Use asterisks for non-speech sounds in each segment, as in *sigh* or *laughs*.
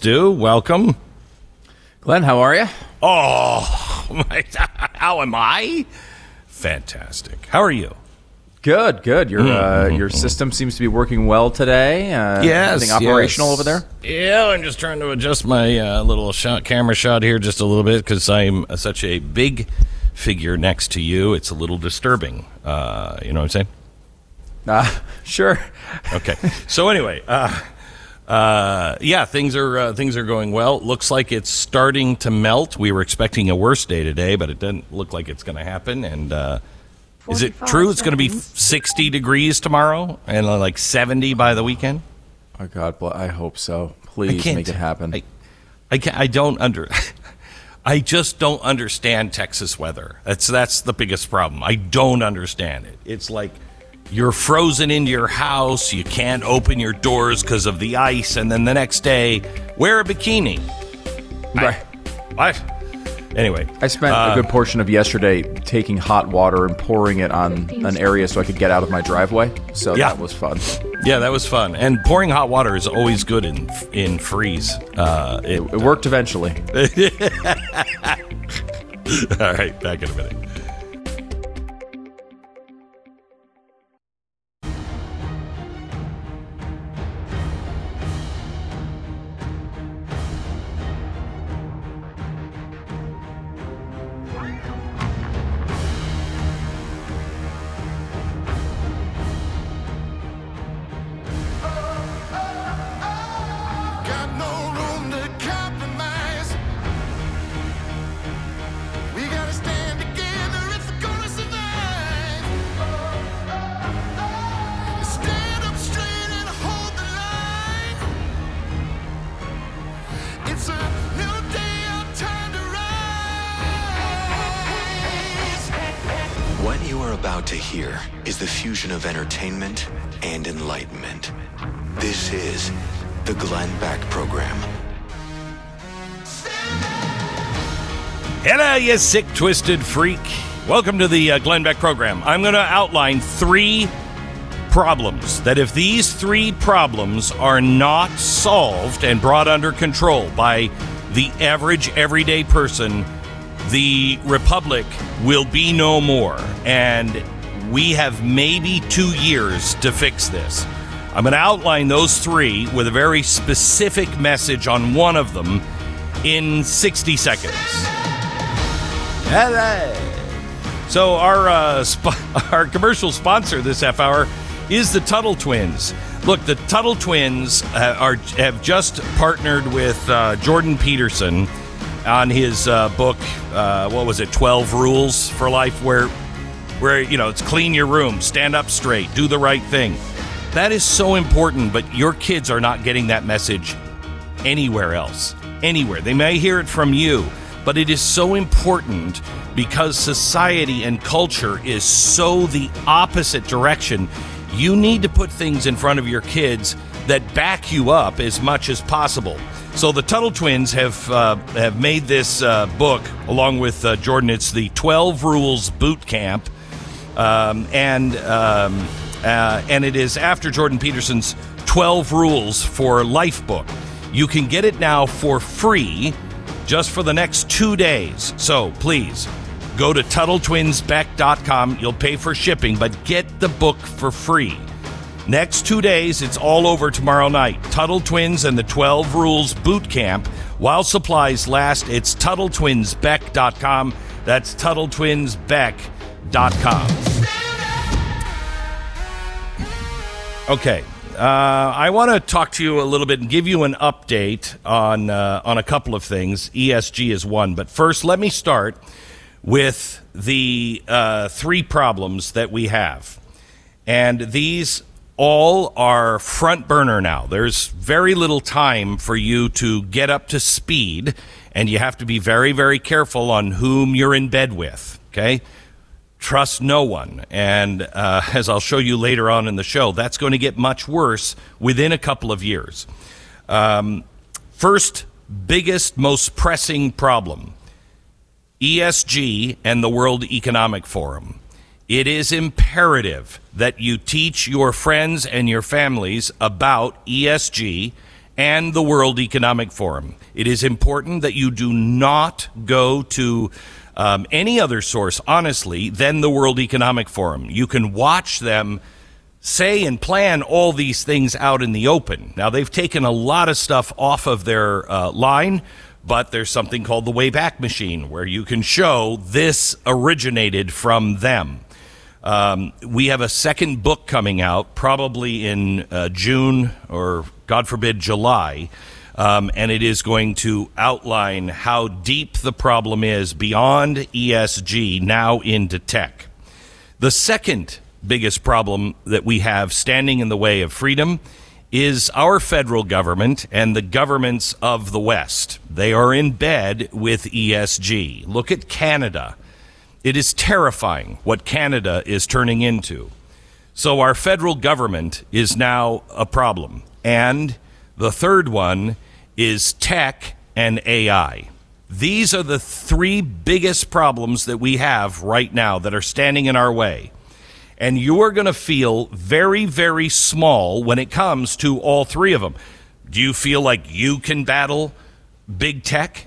Stu. Welcome. Glenn, how are you? Oh, *laughs* my, how am I? Fantastic. How are you? Good, good. Your uh, your system seems to be working well today. Uh, Yes, everything operational yes. over there. Yeah, I'm just trying to adjust my uh, little shot, camera shot here just a little bit because I'm uh, such a big figure next to you. It's a little disturbing. Uh, you know what I'm saying? Uh, *laughs* sure. Okay. so anyway, uh, uh, yeah, things are uh, things are going well. Looks like it's starting to melt. We were expecting a worse day today, but it doesn't look like it's going to happen. And uh, is it 45 true it's going to be 60 degrees tomorrow and uh, like 70 by the weekend? Oh God, bl- I hope so. Please make it happen. I, I, can't, I don't under. *laughs* I just don't understand Texas weather. That's that's the biggest problem. I don't understand it. It's like you're frozen into your house. You can't open your doors because of the ice, and then the next day wear a bikini. right. What? Anyway, I spent uh, a good portion of yesterday taking hot water and pouring it on an area so I could get out of my driveway. So Yeah. that was fun. yeah, that was fun. And pouring hot water is always good in in freeze. Uh, it, It worked eventually. *laughs* all right, back in a minute. You sick, twisted freak. Welcome to the uh, Glenn Beck program. I'm going to outline three problems that, if these three problems are not solved and brought under control by the average everyday person, the republic will be no more. And we have maybe two years to fix this. I'm going to outline those three with a very specific message on one of them in 60 seconds. Hello. So our uh, sp- *laughs* our commercial sponsor this half hour is the Tuttle Twins. Look, the Tuttle Twins uh, are have just partnered with uh, Jordan Peterson on his uh, book. Uh, what was it? Twelve Rules for Life, where where you know it's clean your room, stand up straight, do the right thing. That is so important, but your kids are not getting that message anywhere else. Anywhere. They may hear it from you, but it is so important because society and culture is so the opposite direction. You need to put things in front of your kids that back you up as much as possible. So the Tuttle Twins have uh, have made this uh, book along with uh, Jordan. It's the Twelve Rules Boot Camp um, and um, uh, and it is after Jordan Peterson's 12 Rules for Life book. You can get it now for free just for the next two days. So please go to TuttleTwinsBeck.com. You'll pay for shipping, but get the book for free. Next two days, it's all over tomorrow night. Tuttle Twins and the 12 Rules Boot Camp. While supplies last, it's TuttleTwinsBeck.com. That's TuttleTwinsBeck.com. Okay. Uh, I want to talk to you a little bit and give you an update on uh, on a couple of things. ESG is one, but first, let me start with the uh, three problems that we have, and these all are front burner now. There's very little time for you to get up to speed, and you have to be very, very careful on whom you're in bed with. Okay trust no one. And uh, *laughs* as I'll show you later on in the show, that's going to get much worse within a couple of years. Um, first, biggest, most pressing problem ESG and the World Economic Forum. It is imperative that you teach your friends and your families about ESG and the World Economic Forum. It is important that you do not go to um, any other source, honestly, than the World Economic Forum. You can watch them say and plan all these things out in the open. Now, they've taken a lot of stuff off of their uh, line, but there's something called the Wayback Machine where you can show this originated from them. Um, we have a second book coming out, probably in uh, June or, God forbid, July. Um, and it is going to outline how deep the problem is beyond ESG now into tech. The second biggest problem that we have standing in the way of freedom is our federal government and the governments of the West. They are in bed with ESG. Look at Canada. It is terrifying what Canada is turning into. So, our federal government is now a problem. And the third one is tech and AI. These are the three biggest problems that we have right now that are standing in our way. And you are going to feel very, very small when it comes to all three of them. Do you feel like you can battle big tech?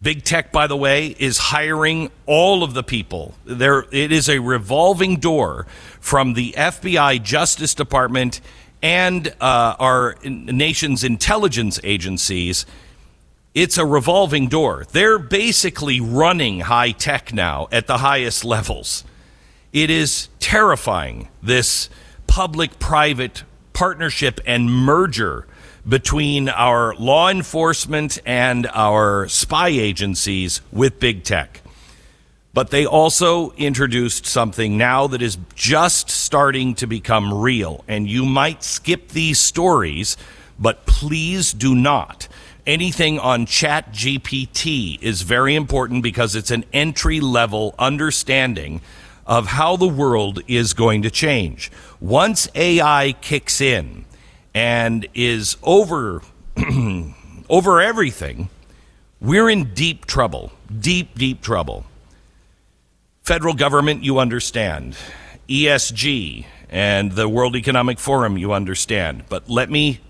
Big tech, by the way, is hiring all of the people. There, it is a revolving door from the FBI, Justice Department, and uh, our nation's intelligence agencies. It's a revolving door. They're basically running high tech now at the highest levels. It is terrifying, this public private partnership and merger between our law enforcement and our spy agencies with big tech. But they also introduced something now that is just starting to become real. And you might skip these stories, but please do not. Anything on Chat GPT is very important because it's an entry level understanding of how the world is going to change. Once AI kicks in, and is over *clears throat* over everything, we're in deep trouble. Deep, deep trouble. Federal government, you understand. ESG and the World Economic Forum, you understand. But let me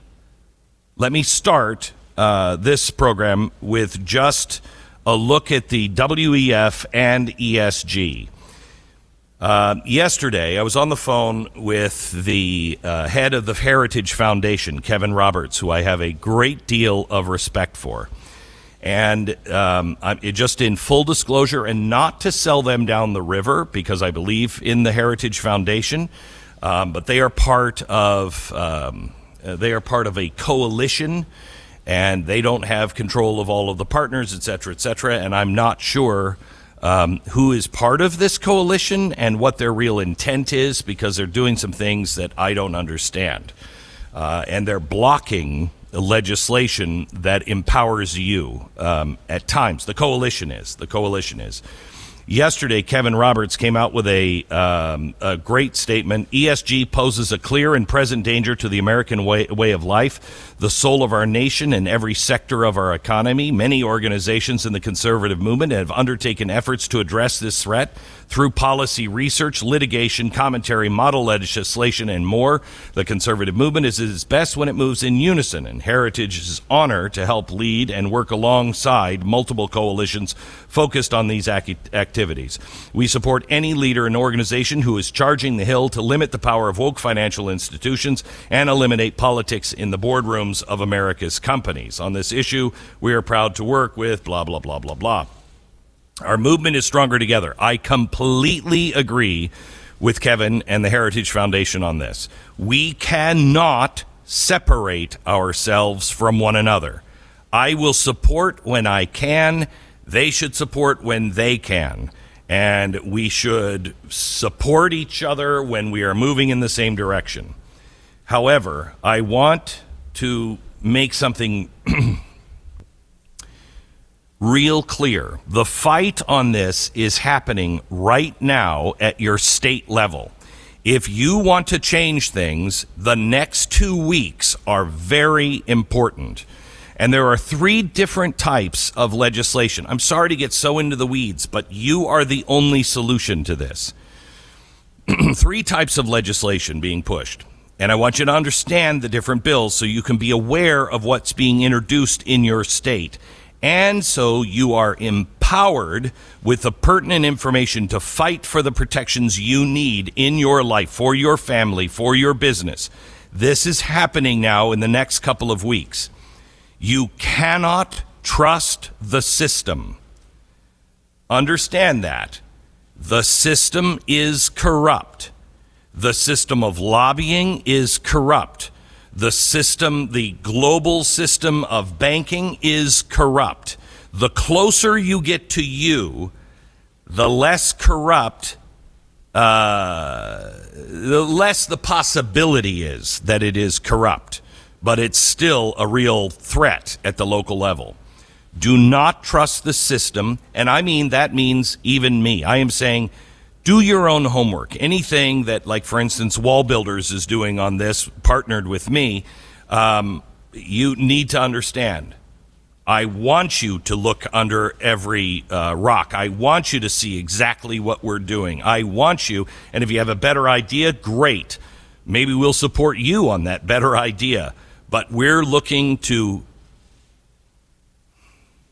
let me start uh, this program with just a look at the WEF and ESG. Uh, yesterday, I was on the phone with the uh, head of the Heritage Foundation, Kevin Roberts, who I have a great deal of respect for. And um, it, just in full disclosure, and not to sell them down the river because I believe in the Heritage Foundation, um, but they are part of um, they are part of a coalition, and they don't have control of all of the partners, et cetera, et cetera. And I'm not sure um, who is part of this coalition and what their real intent is because they're doing some things that I don't understand. Uh, and they're blocking legislation that empowers you um, at times. The coalition is. The coalition is. Yesterday, Kevin Roberts came out with a, um, a great statement. ESG poses a clear and present danger to the American way, way of life, the soul of our nation, and every sector of our economy. Many organizations in the conservative movement have undertaken efforts to address this threat through policy research, litigation, commentary, model legislation, and more. The conservative movement is at its best when it moves in unison, and Heritage's honor to help lead and work alongside multiple coalitions focused on these ac- activities. We support any leader and organization who is charging the hill to limit the power of woke financial institutions and eliminate politics in the boardrooms of America's companies. On this issue, we are proud to work with blah, blah, blah, blah, blah. Our movement is stronger together. I completely agree with Kevin and the Heritage Foundation on this. We cannot separate ourselves from one another. I will support when I can. They should support when they can. And we should support each other when we are moving in the same direction. However, I want to make something *clears throat* real clear. The fight on this is happening right now at your state level. If you want to change things, the next two weeks are very important. And there are three different types of legislation. I'm sorry to get so into the weeds, but you are the only solution to this. *clears throat* three types of legislation being pushed. And I want you to understand the different bills so you can be aware of what's being introduced in your state. And so you are empowered with the pertinent information to fight for the protections you need in your life, for your family, for your business. This is happening now in the next couple of weeks. You cannot trust the system. Understand that. The system is corrupt. The system of lobbying is corrupt. The system, the global system of banking is corrupt. The closer you get to you, the less corrupt, uh, the less the possibility is that it is corrupt. But it's still a real threat at the local level. Do not trust the system. And I mean, that means even me. I am saying, do your own homework. Anything that, like, for instance, Wall Builders is doing on this, partnered with me, um, you need to understand. I want you to look under every uh, rock. I want you to see exactly what we're doing. I want you, and if you have a better idea, great. Maybe we'll support you on that better idea. But we're looking to.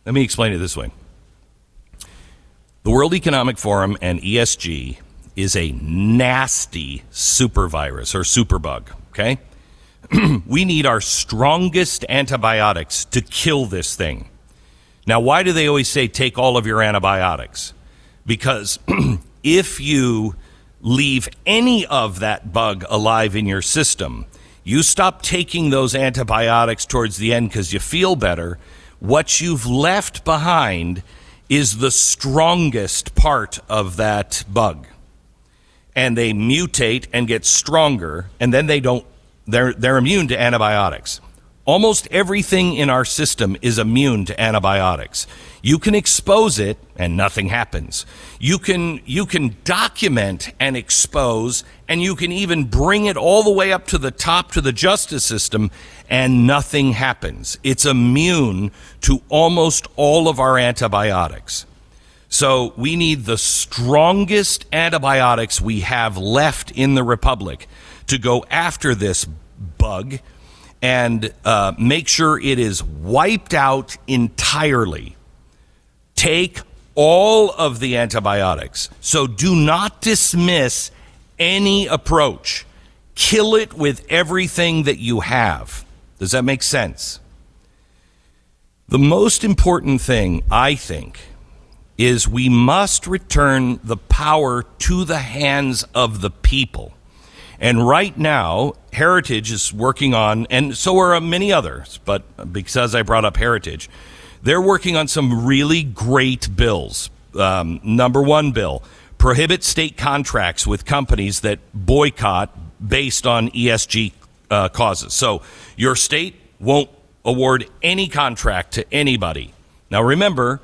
Let me explain it this way. The World Economic Forum and ESG is a nasty super virus or superbug, okay? *clears throat* we need our strongest antibiotics to kill this thing. Now, why do they always say take all of your antibiotics? Because *clears throat* if you leave any of that bug alive in your system, you stop taking those antibiotics towards the end because you feel better. What you've left behind is the strongest part of that bug. And they mutate and get stronger, and then they don't, they're, they're immune to antibiotics. Almost everything in our system is immune to antibiotics. You can expose it and nothing happens. You can, you can document and expose, and you can even bring it all the way up to the top to the justice system, and nothing happens. It's immune to almost all of our antibiotics. So we need the strongest antibiotics we have left in the Republic to go after this bug and uh, make sure it is wiped out entirely. Take all of the antibiotics. So do not dismiss any approach. Kill it with everything that you have. Does that make sense? The most important thing, I think, is we must return the power to the hands of the people. And right now, Heritage is working on, and so are many others, but because I brought up Heritage, they're working on some really great bills. Um, number one bill prohibit state contracts with companies that boycott based on ESG uh, causes. So your state won't award any contract to anybody. Now remember,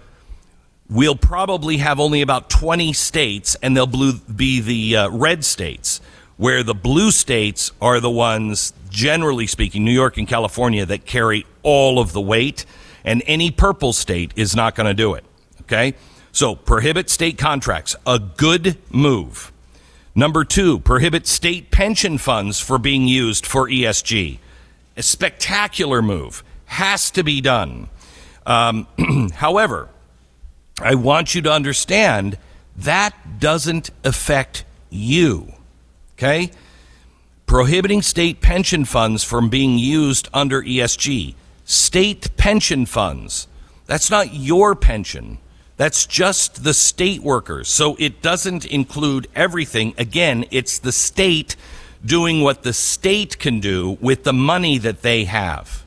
we'll probably have only about 20 states, and they'll blue, be the uh, red states, where the blue states are the ones, generally speaking, New York and California, that carry all of the weight, and any purple state is not going to do it. Okay? So prohibit state contracts, a good move. Number two, prohibit state pension funds for being used for ESG. A spectacular move. Has to be done. Um, *clears throat* however, I want you to understand that doesn't affect you. Okay? Prohibiting state pension funds from being used under ESG. State pension funds. That's not your pension. That's just the state workers. So it doesn't include everything. Again, it's the state doing what the state can do with the money that they have.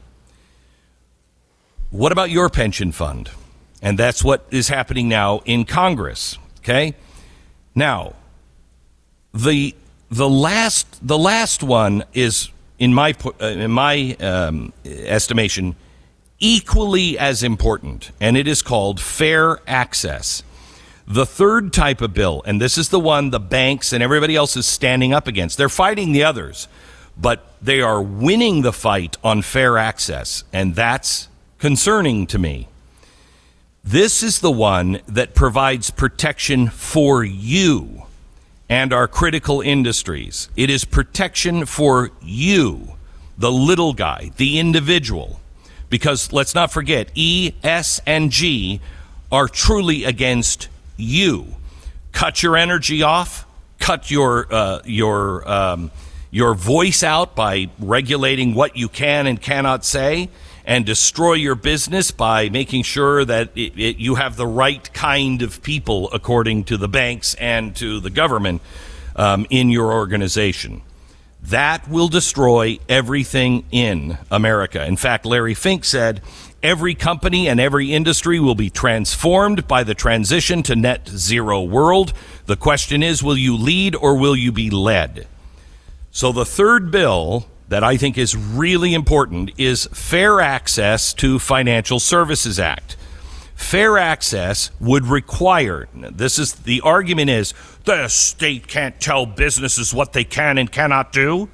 What about your pension fund? And that's what is happening now in Congress. Okay? Now, the the last the last one is in my uh, in my um, estimation equally as important, and it is called fair access. The third type of bill, and this is the one the banks and everybody else is standing up against. They're fighting the others, but they are winning the fight on fair access, and that's concerning to me. This is the one that provides protection for you and our critical industries. It is protection for you, the little guy, the individual. Because let's not forget, E, S, and G are truly against you. Cut your energy off, cut your, uh, your, um, your voice out by regulating what you can and cannot say and destroy your business by making sure that it, it, you have the right kind of people according to the banks and to the government um, in your organization. That will destroy everything in America. In fact, Larry Fink said every company and every industry will be transformed by the transition to net zero world. The question is will you lead or will you be led? So the third bill that I think is really important is Fair Access to Financial Services Act. Fair access would require this is the argument is the state can't tell businesses what they can and cannot do.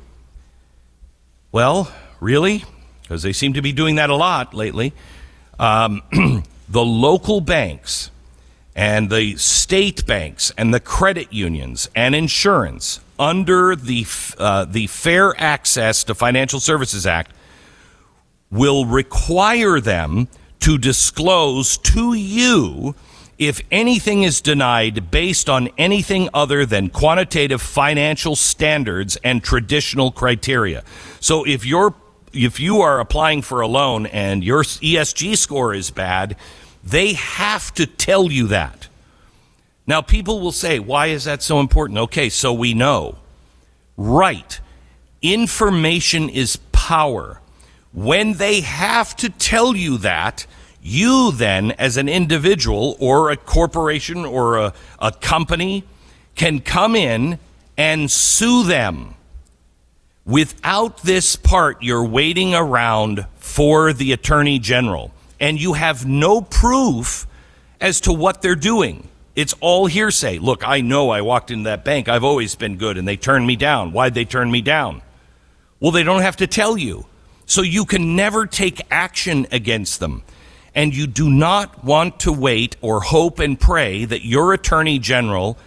Well, really? Because they seem to be doing that a lot lately. Um, *clears throat* the local banks and the state banks and the credit unions and insurance under the uh, the Fair Access to Financial Services Act will require them to disclose to you if anything is denied based on anything other than quantitative financial standards and traditional criteria. So if you're if you are applying for a loan and your ESG score is bad, they have to tell you that. Now, people will say, why is that so important? Okay, so we know. Right. Information is power. When they have to tell you that, you then, as an individual or a corporation or a, a company, can come in and sue them. Without this part, you're waiting around for the attorney general, and you have no proof as to what they're doing. It's all hearsay. Look, I know I walked into that bank. I've always been good, and they turned me down. Why'd they turn me down? Well, they don't have to tell you. So you can never take action against them. And you do not want to wait or hope and pray that your attorney general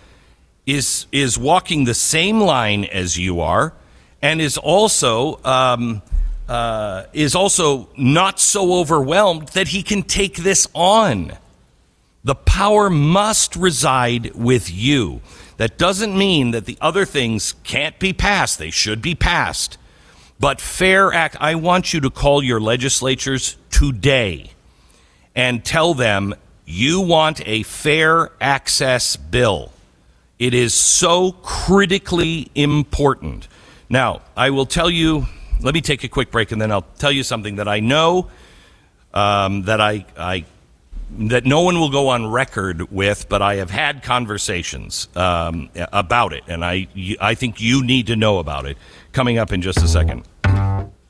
is, is walking the same line as you are and is also. Um, uh, is also not so overwhelmed that he can take this on. The power must reside with you. That doesn't mean that the other things can't be passed. They should be passed. But fair act, I want you to call your legislatures today and tell them you want a fair access bill. It is so critically important. Now, I will tell you, let me take a quick break and then I'll tell you something that I know um, that I, I that no one will go on record with, but I have had conversations um, about it, and I I think you need to know about it. Coming up in just a second. Uh,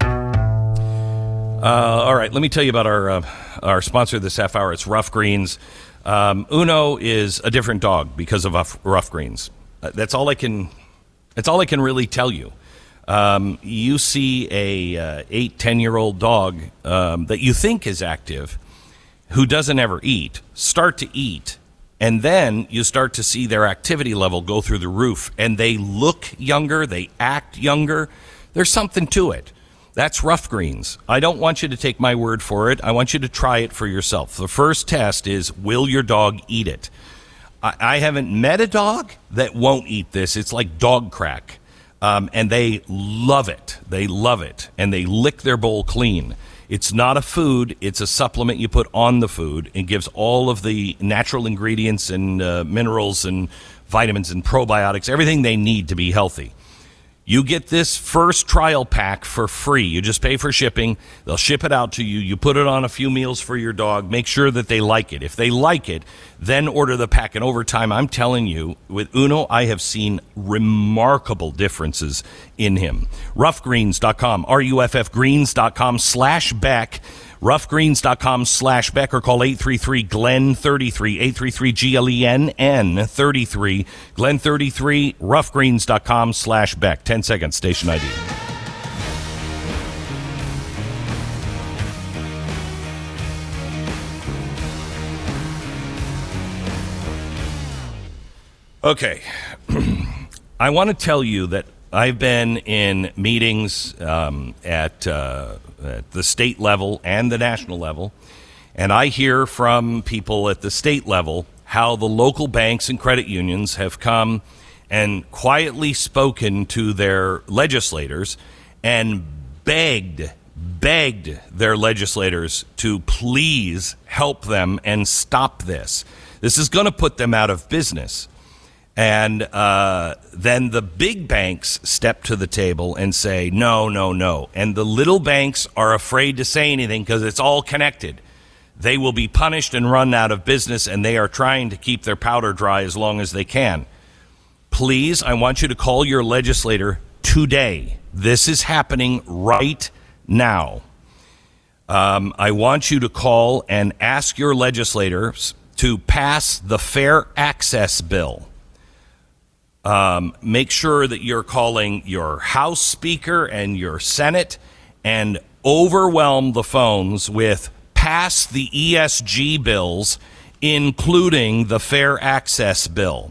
all right, let me tell you about our uh, our sponsor this half hour. It's Ruff Greens. Um, Uno is a different dog because of Ruff, Greens. Uh, that's all I can. That's all I can really tell you. Um, you see a uh, eight ten year old dog um, that you think is active, who doesn't ever eat, start to eat, and then you start to see their activity level go through the roof, and they look younger, they act younger. There's something to it. That's ruff greens. I don't want you to take my word for it. I want you to try it for yourself. The first test is will your dog eat it? I, I haven't met a dog that won't eat this. It's like dog crack. Um, and they love it. They love it. And they lick their bowl clean. It's not a food, it's a supplement you put on the food. It gives all of the natural ingredients and uh, minerals and vitamins and probiotics, everything they need to be healthy. You get this first trial pack for free. You just pay for shipping. They'll ship it out to you. You put it on a few meals for your dog. Make sure that they like it. If they like it, then order the pack. And over time, I'm telling you, with Uno, I have seen remarkable differences in him. Ruffgreens.com, R-U-F-F greens.com slash Beck ruffgreens.com slash Beck or call 833-GLENN-33, 833-G-L-E-N-N-33, Glenn33, ruffgreens.com slash Beck. 10 seconds, station ID. Okay. *clears throat* I want to tell you that I've been in meetings um, at, uh, at the state level and the national level, and I hear from people at the state level how the local banks and credit unions have come and quietly spoken to their legislators and begged begged their legislators to please help them and stop this. This is going to put them out of business. And uh, then the big banks step to the table and say, no, no, no. And the little banks are afraid to say anything because it's all connected. They will be punished and run out of business, and they are trying to keep their powder dry as long as they can. Please, I want you to call your legislator today. This is happening right now. Um, I want you to call and ask your legislators to pass the Fair Access Bill. Um, make sure that you're calling your House Speaker and your Senate and overwhelm the phones with pass the ESG bills, including the Fair Access Bill.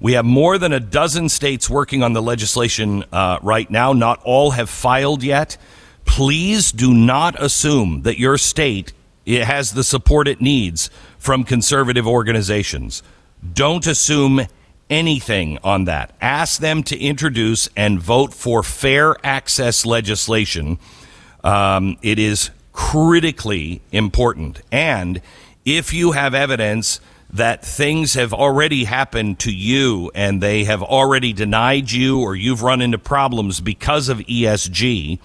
We have more than a dozen states working on the legislation uh, right now. Not all have filed yet. Please do not assume that your state has the support it needs from conservative organizations. Don't assume anything on that. Ask them to introduce and vote for fair access legislation. Um, it is critically important. And if you have evidence that things have already happened to you and they have already denied you or you've run into problems because of ESG,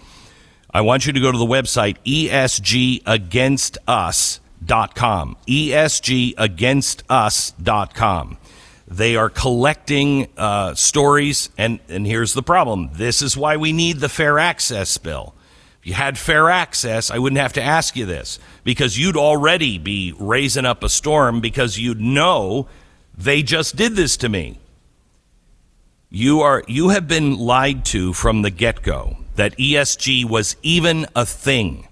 I want you to go to the website esgagainstus.com. esgagainstus.com. They are collecting uh, stories, and, and here's the problem. This is why we need the Fair Access Bill. If you had fair access, I wouldn't have to ask you this because you'd already be raising up a storm because you'd know they just did this to me. You are you have been lied to from the get-go that ESG was even a thing.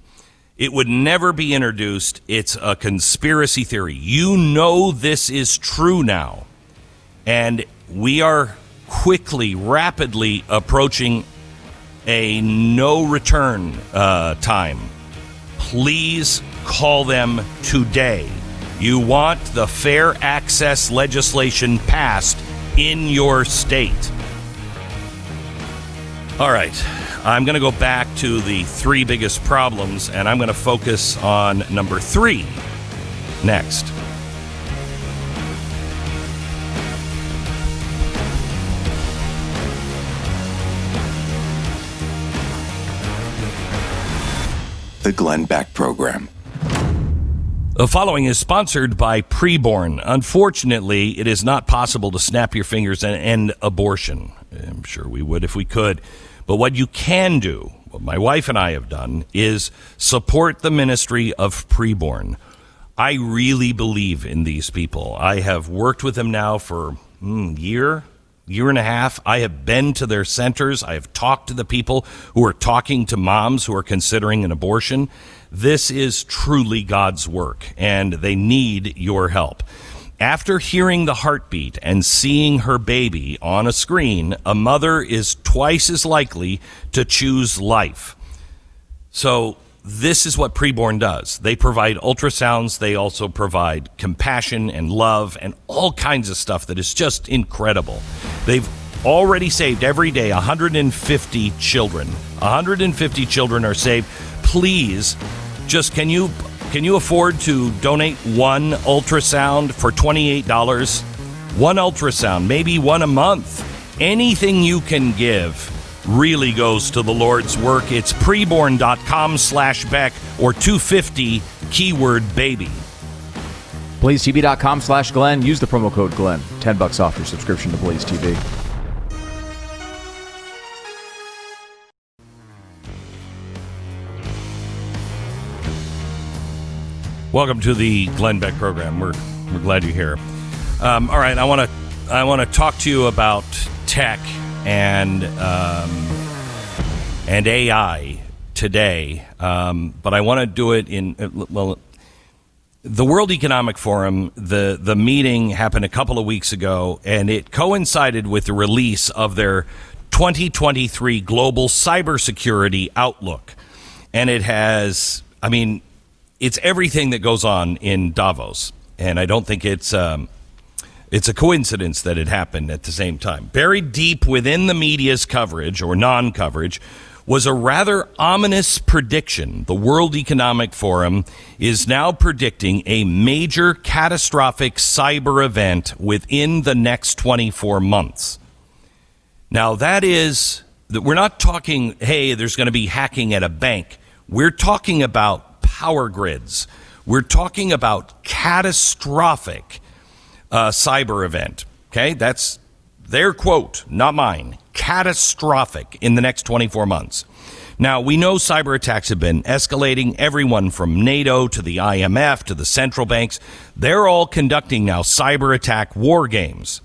It would never be introduced. It's a conspiracy theory. You know this is true now. And we are quickly, rapidly approaching a no return uh, time. Please call them today. You want the fair access legislation passed in your state. All right. I'm going to go back to the three biggest problems, and I'm going to focus on number three next. The Glenn Beck Program. The following is sponsored by Preborn. Unfortunately, it is not possible to snap your fingers and end abortion. I'm sure we would if we could. But what you can do, what my wife and I have done, is support the ministry of Preborn. I really believe in these people. I have worked with them now for mm, year, year and a half. I have been to their centers. I have talked to the people who are talking to moms who are considering an abortion. This is truly God's work, and they need your help. After hearing the heartbeat and seeing her baby on a screen, a mother is twice as likely to choose life. So, this is what preborn does. They provide ultrasounds, they also provide compassion and love and all kinds of stuff that is just incredible. They've already saved every day 150 children. 150 children are saved. Please just can you can you afford to donate one ultrasound for $28? One ultrasound, maybe one a month. Anything you can give really goes to the Lord's work. It's preborn.com slash Beck or 250 keyword baby. BlazeTV.com slash Glenn. Use the promo code Glenn. 10 bucks off your subscription to Blaze TV. Welcome to the Glenn Beck program. We're we're glad you're here. Um, all right, I want to I want to talk to you about tech and um, and AI today, um, but I want to do it in uh, well. the World Economic Forum, the, the meeting happened a couple of weeks ago, and it coincided with the release of their 2023 Global Cybersecurity Outlook. And it has, I mean, it's everything that goes on in Davos. And I don't think it's, um, it's a coincidence that it happened at the same time. Buried deep within the media's coverage or non coverage was a rather ominous prediction. The World Economic Forum is now predicting a major catastrophic cyber event within the next 24 months. Now, that is, we're not talking, hey, there's going to be hacking at a bank. We're talking about power grids. We're talking about catastrophic uh, cyber event. Okay, that's their quote, not mine. Catastrophic in the next 24 months. Now, we know cyber attacks have been escalating. Everyone from NATO to the IMF to the central banks, they're all conducting now cyber attack war games.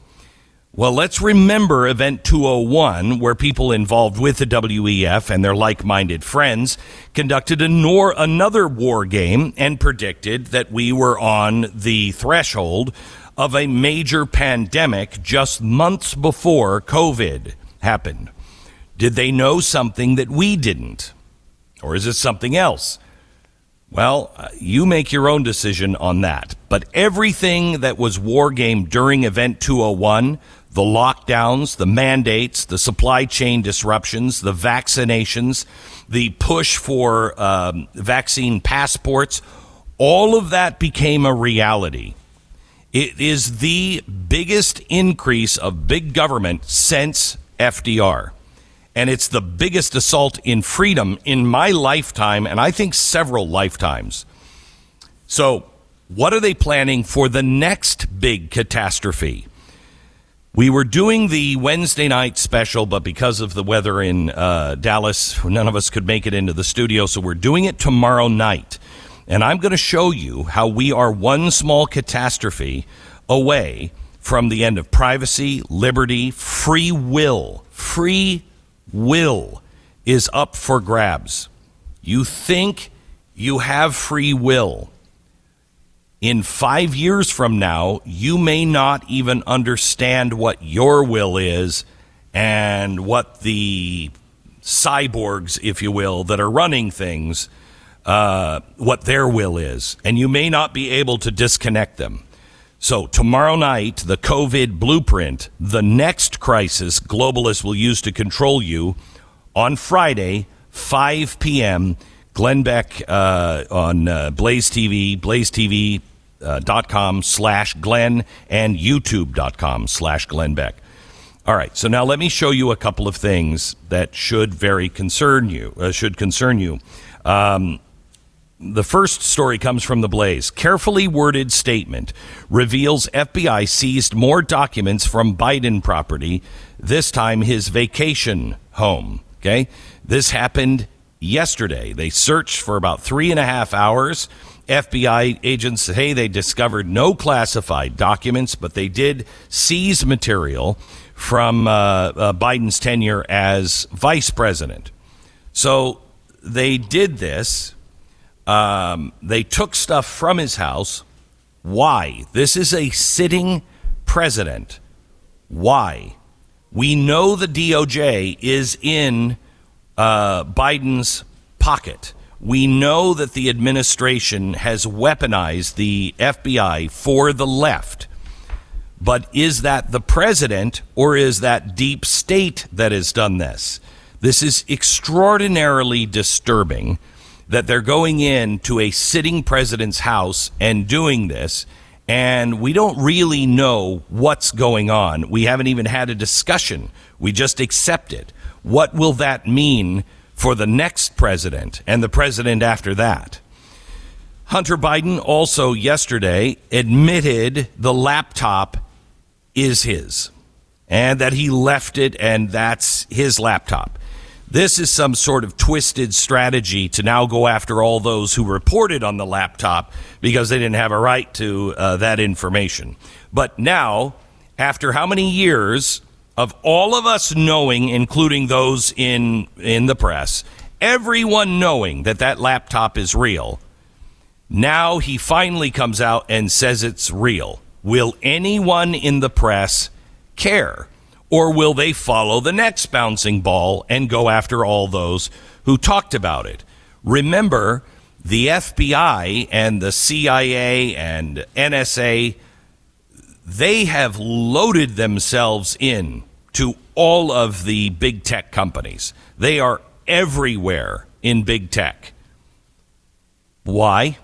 Well, let's remember Event 201, where people involved with the WEF and their like minded friends conducted a nor- another war game and predicted that we were on the threshold of a major pandemic just months before COVID happened. Did they know something that we didn't? Or is it something else? Well, uh, you make your own decision on that. But everything that was war game during Event 201, the lockdowns, the mandates, the supply chain disruptions, the vaccinations, the push for um, vaccine passports, all of that became a reality. It is the biggest increase of big government since FDR. And it's the biggest assault in freedom in my lifetime, and I think several lifetimes. So, what are they planning for the next big catastrophe? We were doing the Wednesday night special, but because of the weather in uh, Dallas, none of us could make it into the studio. So we're doing it tomorrow night. And I'm going to show you how we are one small catastrophe away from the end of privacy, liberty, free will. Free will is up for grabs. You think you have free will. In five years from now, you may not even understand what your will is and what the cyborgs, if you will, that are running things, uh, what their will is. And you may not be able to disconnect them. So, tomorrow night, the COVID blueprint, the next crisis globalists will use to control you on Friday, 5 p.m. Glenn Beck uh, on uh, Blaze TV, blazetv.com uh, slash Glenn, and youtube.com slash Glenn Beck. All right, so now let me show you a couple of things that should very concern you, uh, should concern you. Um, the first story comes from the Blaze. Carefully worded statement reveals FBI seized more documents from Biden property, this time his vacation home. Okay. This happened yesterday. They searched for about three and a half hours. FBI agents say hey, they discovered no classified documents, but they did seize material from uh, uh, Biden's tenure as vice president. So they did this um, they took stuff from his house. Why? This is a sitting president. Why? We know the DOJ is in uh, Biden's pocket. We know that the administration has weaponized the FBI for the left. But is that the president or is that deep state that has done this? This is extraordinarily disturbing that they're going in to a sitting president's house and doing this and we don't really know what's going on. We haven't even had a discussion. We just accept it. What will that mean for the next president and the president after that? Hunter Biden also yesterday admitted the laptop is his and that he left it and that's his laptop. This is some sort of twisted strategy to now go after all those who reported on the laptop because they didn't have a right to uh, that information. But now, after how many years of all of us knowing, including those in in the press, everyone knowing that that laptop is real, Now he finally comes out and says it's real. Will anyone in the press care? Or will they follow the next bouncing ball and go after all those who talked about it? Remember, the FBI and the CIA and NSA, they have loaded themselves in to all of the big tech companies. They are everywhere in big tech. Why?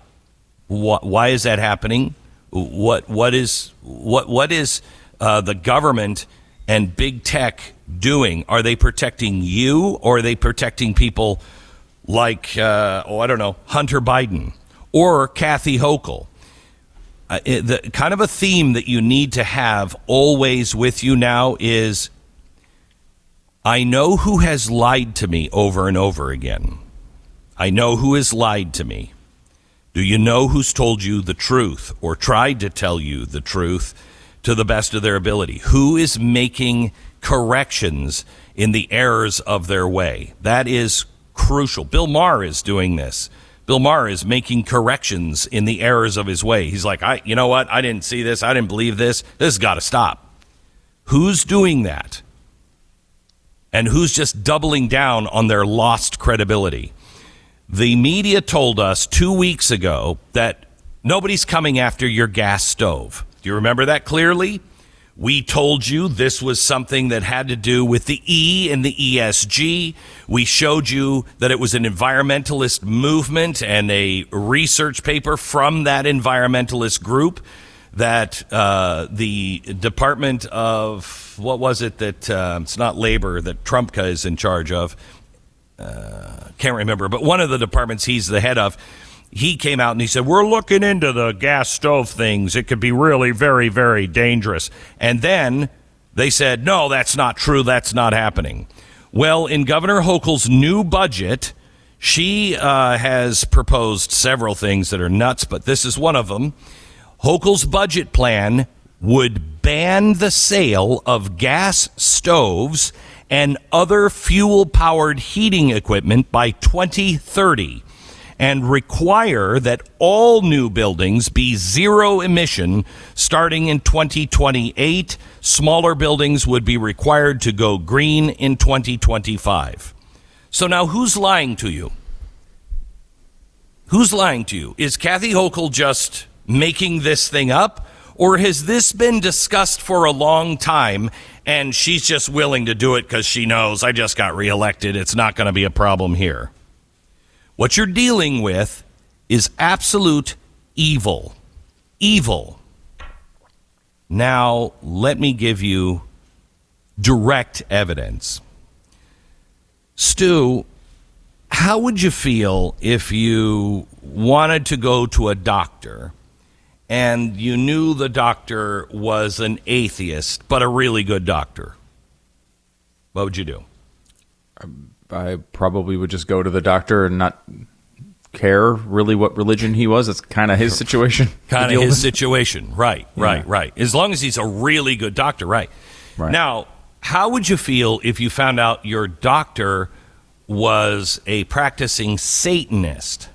Why, is that happening? What what is what what is uh, the government and big tech doing? Are they protecting you, or are they protecting people like uh, oh I don't know Hunter Biden or Kathy Hochul? Uh, the kind of a theme that you need to have always with you now is I know who has lied to me over and over again. I know who has lied to me. Do you know who's told you the truth or tried to tell you the truth to the best of their ability? Who is making corrections in the errors of their way? That is crucial. Bill Maher is doing this. Bill Maher is making corrections in the errors of his way. He's like, I, you know what? I didn't see this. I didn't believe this. This has got to stop. Who's doing that? And who's just doubling down on their lost credibility? The media told us two weeks ago that nobody's coming after your gas stove. You remember that clearly? We told you this was something that had to do with the E and the ESG. We showed you that it was an environmentalist movement and a research paper from that environmentalist group that uh, the Department of, what was it that, uh, it's not labor, that Trumka is in charge of can't remember, but one of the departments he's the head of, he came out and he said, We're looking into the gas stove things. It could be really very, very dangerous. And then they said, No, that's not true. That's not happening. Well, in Governor Hochul's new budget, she uh, has proposed several things that are nuts, but this is one of them. Hochul's budget plan would ban the sale of gas stoves and other fuel powered heating equipment by 2030 and require that all new buildings be zero emission starting in 2028. Smaller buildings would be required to go green in 2025. So now who's lying to you? Who's lying to you? Is Kathy Hochul just making this thing up? Or has this been discussed for a long time and she's just willing to do it because she knows I just got reelected? It's not going to be a problem here. What you're dealing with is absolute evil. Evil. Now, let me give you direct evidence. Stu, how would you feel if you wanted to go to a doctor and you knew the doctor was an atheist, but a really good doctor? What would you do? Um, I probably would just go to the doctor and not care really what religion he was. It's kind of his situation. *laughs* kind of his with. situation. Right, right, Yeah. right. As long as he's a really good doctor, right. Right. Now, how would you feel if you found out your doctor was a practicing Satanist?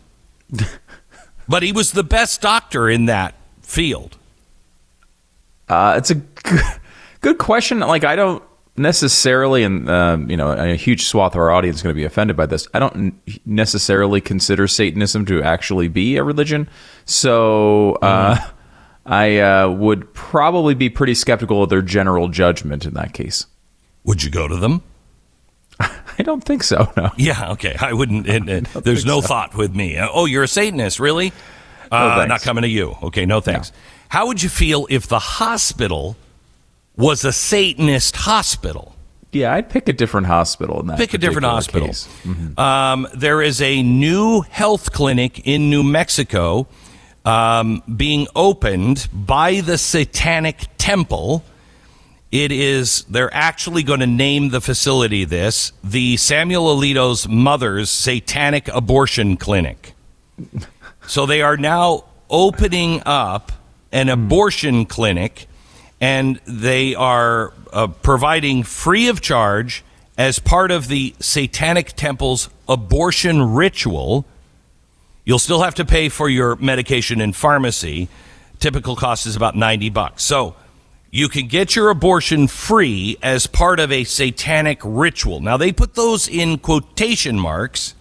*laughs* but he was the best doctor in that field. Uh, it's a g- *laughs* good question. Like I don't necessarily, and um, you know, a huge swath of our audience is going to be offended by this. I don't necessarily consider Satanism to actually be a religion. So uh, I uh, would probably be pretty skeptical of their general judgment in that case. Would you go to them? *laughs* I don't think so. No. Yeah, okay. I wouldn't. And, *laughs* and there's no thought with me. Uh, Oh, you're a Satanist, really? Uh, thanks. not coming to you. Okay, no thanks. How would you feel if the hospital was a Satanist hospital? Yeah, I'd pick a different hospital in that. Pick a different hospital. case. Um, there is a new health clinic in New Mexico um, being opened by the Satanic Temple. It is, they're actually going to name the facility this the Samuel Alito's Mother's Satanic Abortion Clinic. So they are now opening up an abortion clinic and they are uh, providing free of charge as part of the Satanic Temple's abortion ritual. You'll still have to pay for your medication in pharmacy. Typical cost is about 90 bucks. So you can get your abortion free as part of a satanic ritual. Now, they put those in quotation marks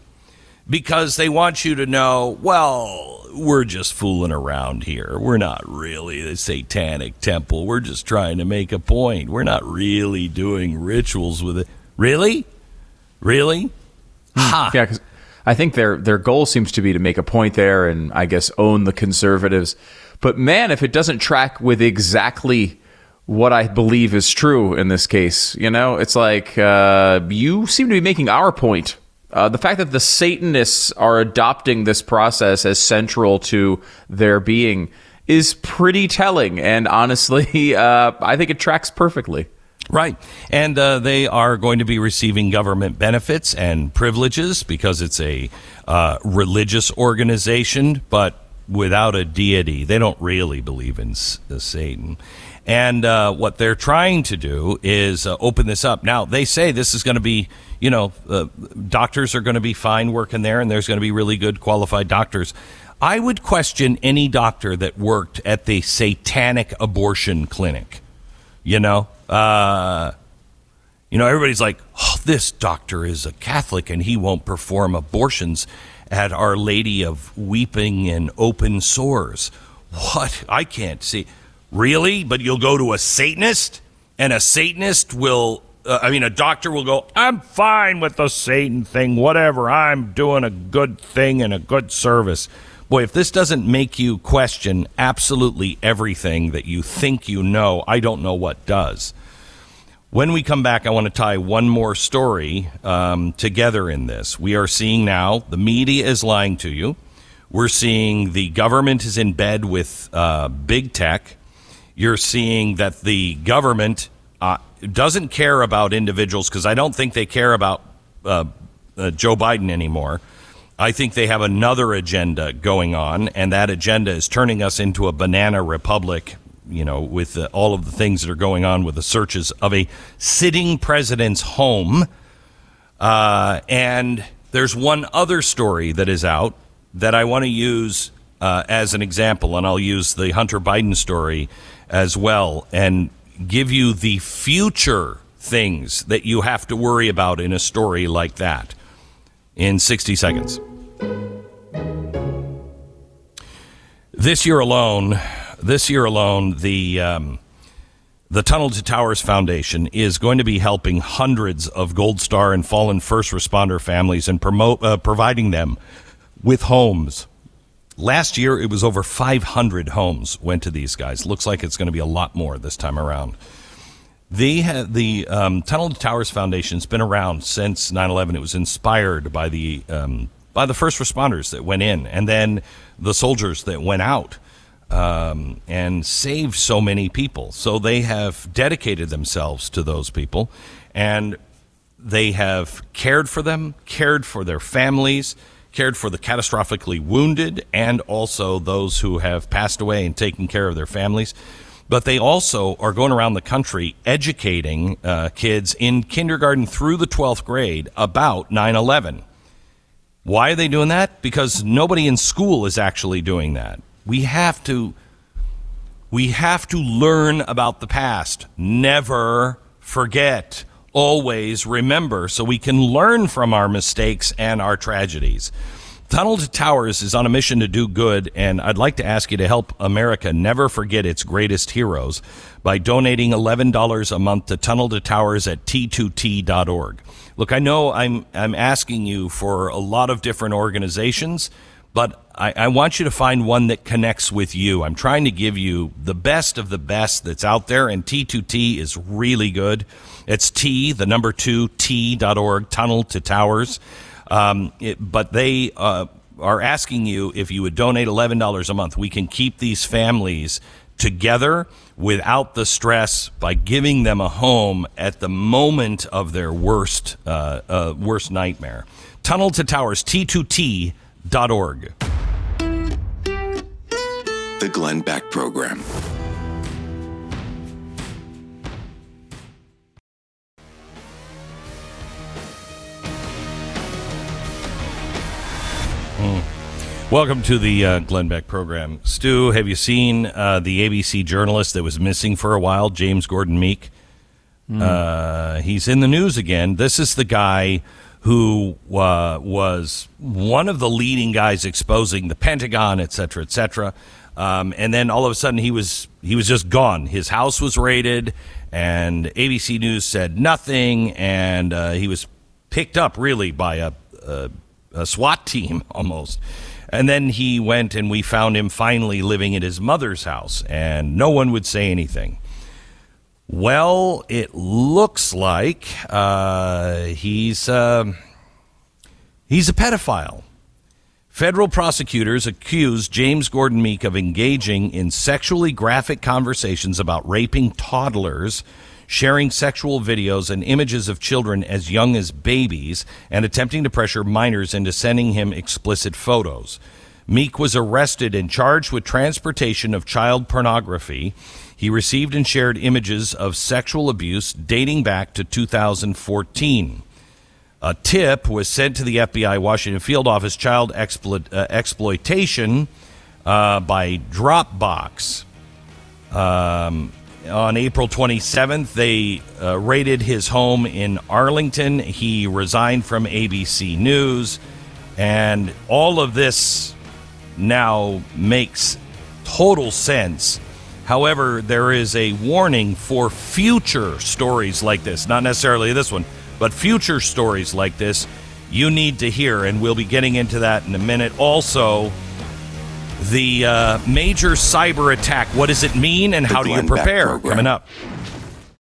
because they want you to know, well, we're just fooling around here. We're not really the satanic temple. We're just trying to make a point. We're not really doing rituals with it. Really? Really? Ha. Yeah, because I think their their goal seems to be to make a point there, and I guess own the conservatives. But man, if it doesn't track with exactly what I believe is true in this case, you know, it's like uh, you seem to be making our point. Uh, the fact that the Satanists are adopting this process as central to their being is pretty telling, and honestly, *laughs* uh, I think it tracks perfectly. Right. And uh, they are going to be receiving government benefits and privileges because it's a uh, religious organization, but without a deity. They don't really believe in Satan. And uh, what they're trying to do is uh, open this up. Now, they say this is going to be, you know, uh, doctors are going to be fine working there, and there's going to be really good qualified doctors. I would question any doctor that worked at the satanic abortion clinic you know uh, you know everybody's like oh, this doctor is a catholic and he won't perform abortions at our lady of weeping and open sores what i can't see really but you'll go to a satanist and a satanist will uh, i mean a doctor will go i'm fine with the satan thing whatever i'm doing a good thing and a good service Boy, if this doesn't make you question absolutely everything that you think you know, I don't know what does. When we come back, I want to tie one more story um, together in this. We are seeing now the media is lying to you. We're seeing the government is in bed with uh, big tech. You're seeing that the government uh, doesn't care about individuals because I don't think they care about uh, uh, Joe Biden anymore. I think they have another agenda going on, and that agenda is turning us into a banana republic. You know, with all of the things that are going on with the searches of a sitting president's home. Uh, and there's one other story that is out that I want to use uh, as an example, and I'll use the Hunter Biden story as well, and give you the future things that you have to worry about in a story like that in 60 seconds. This year alone, this year alone, the um, the Tunnel to Towers Foundation is going to be helping hundreds of Gold Star and fallen first responder families and promote uh, providing them with homes. Last year, it was over 500 homes went to these guys. Looks like it's going to be a lot more this time around. Had, the um, Tunnel to Towers Foundation has been around since 9/11. It was inspired by the um, by the first responders that went in, and then the soldiers that went out um, and saved so many people. So they have dedicated themselves to those people, and they have cared for them, cared for their families, cared for the catastrophically wounded, and also those who have passed away and taken care of their families. But they also are going around the country educating uh, kids in kindergarten through the 12th grade about 9 11. Why are they doing that? Because nobody in school is actually doing that. We have to we have to learn about the past. Never forget. Always remember so we can learn from our mistakes and our tragedies. Tunnel to Towers is on a mission to do good, and I'd like to ask you to help America never forget its greatest heroes by donating $11 a month to Tunnel to Towers at t2t.org. Look, I know I'm, I'm asking you for a lot of different organizations, but I, I want you to find one that connects with you. I'm trying to give you the best of the best that's out there, and T2T is really good. It's T, the number two, T.org, Tunnel to Towers. Um, it, but they uh, are asking you if you would donate $11 a month. We can keep these families together without the stress by giving them a home at the moment of their worst, uh, uh, worst nightmare. Tunnel to Towers, T2T.org. The Glenn Beck Program. Welcome to the uh, Glenn Beck program. Stu, have you seen uh, the ABC journalist that was missing for a while, James Gordon Meek? Uh, he's in the news again. This is the guy who uh, was one of the leading guys exposing the Pentagon, et cetera, et cetera. Um, and then all of a sudden he was he was just gone. His house was raided, and ABC News said nothing, and uh, he was picked up really by a, a, a SWAT team *laughs* almost. And then he went, and we found him finally living at his mother's house, and no one would say anything. Well, it looks like uh, he's uh, he's a pedophile. Federal prosecutors accuse James Gordon Meek of engaging in sexually graphic conversations about raping toddlers, sharing sexual videos and images of children as young as babies, and attempting to pressure minors into sending him explicit photos. Meek was arrested and charged with transportation of child pornography. He received and shared images of sexual abuse dating back to 2014. A tip was sent to the FBI Washington field office child exploit, uh, exploitation uh, by Dropbox. Um, on April 27th, they uh, raided his home in Arlington. He resigned from ABC News. And all of this now makes total sense. However, there is a warning for future stories like this, not necessarily this one, but future stories like this you need to hear. And we'll be getting into that in a minute. Also, the uh, major cyber attack. What does it mean and how do you prepare? Coming up.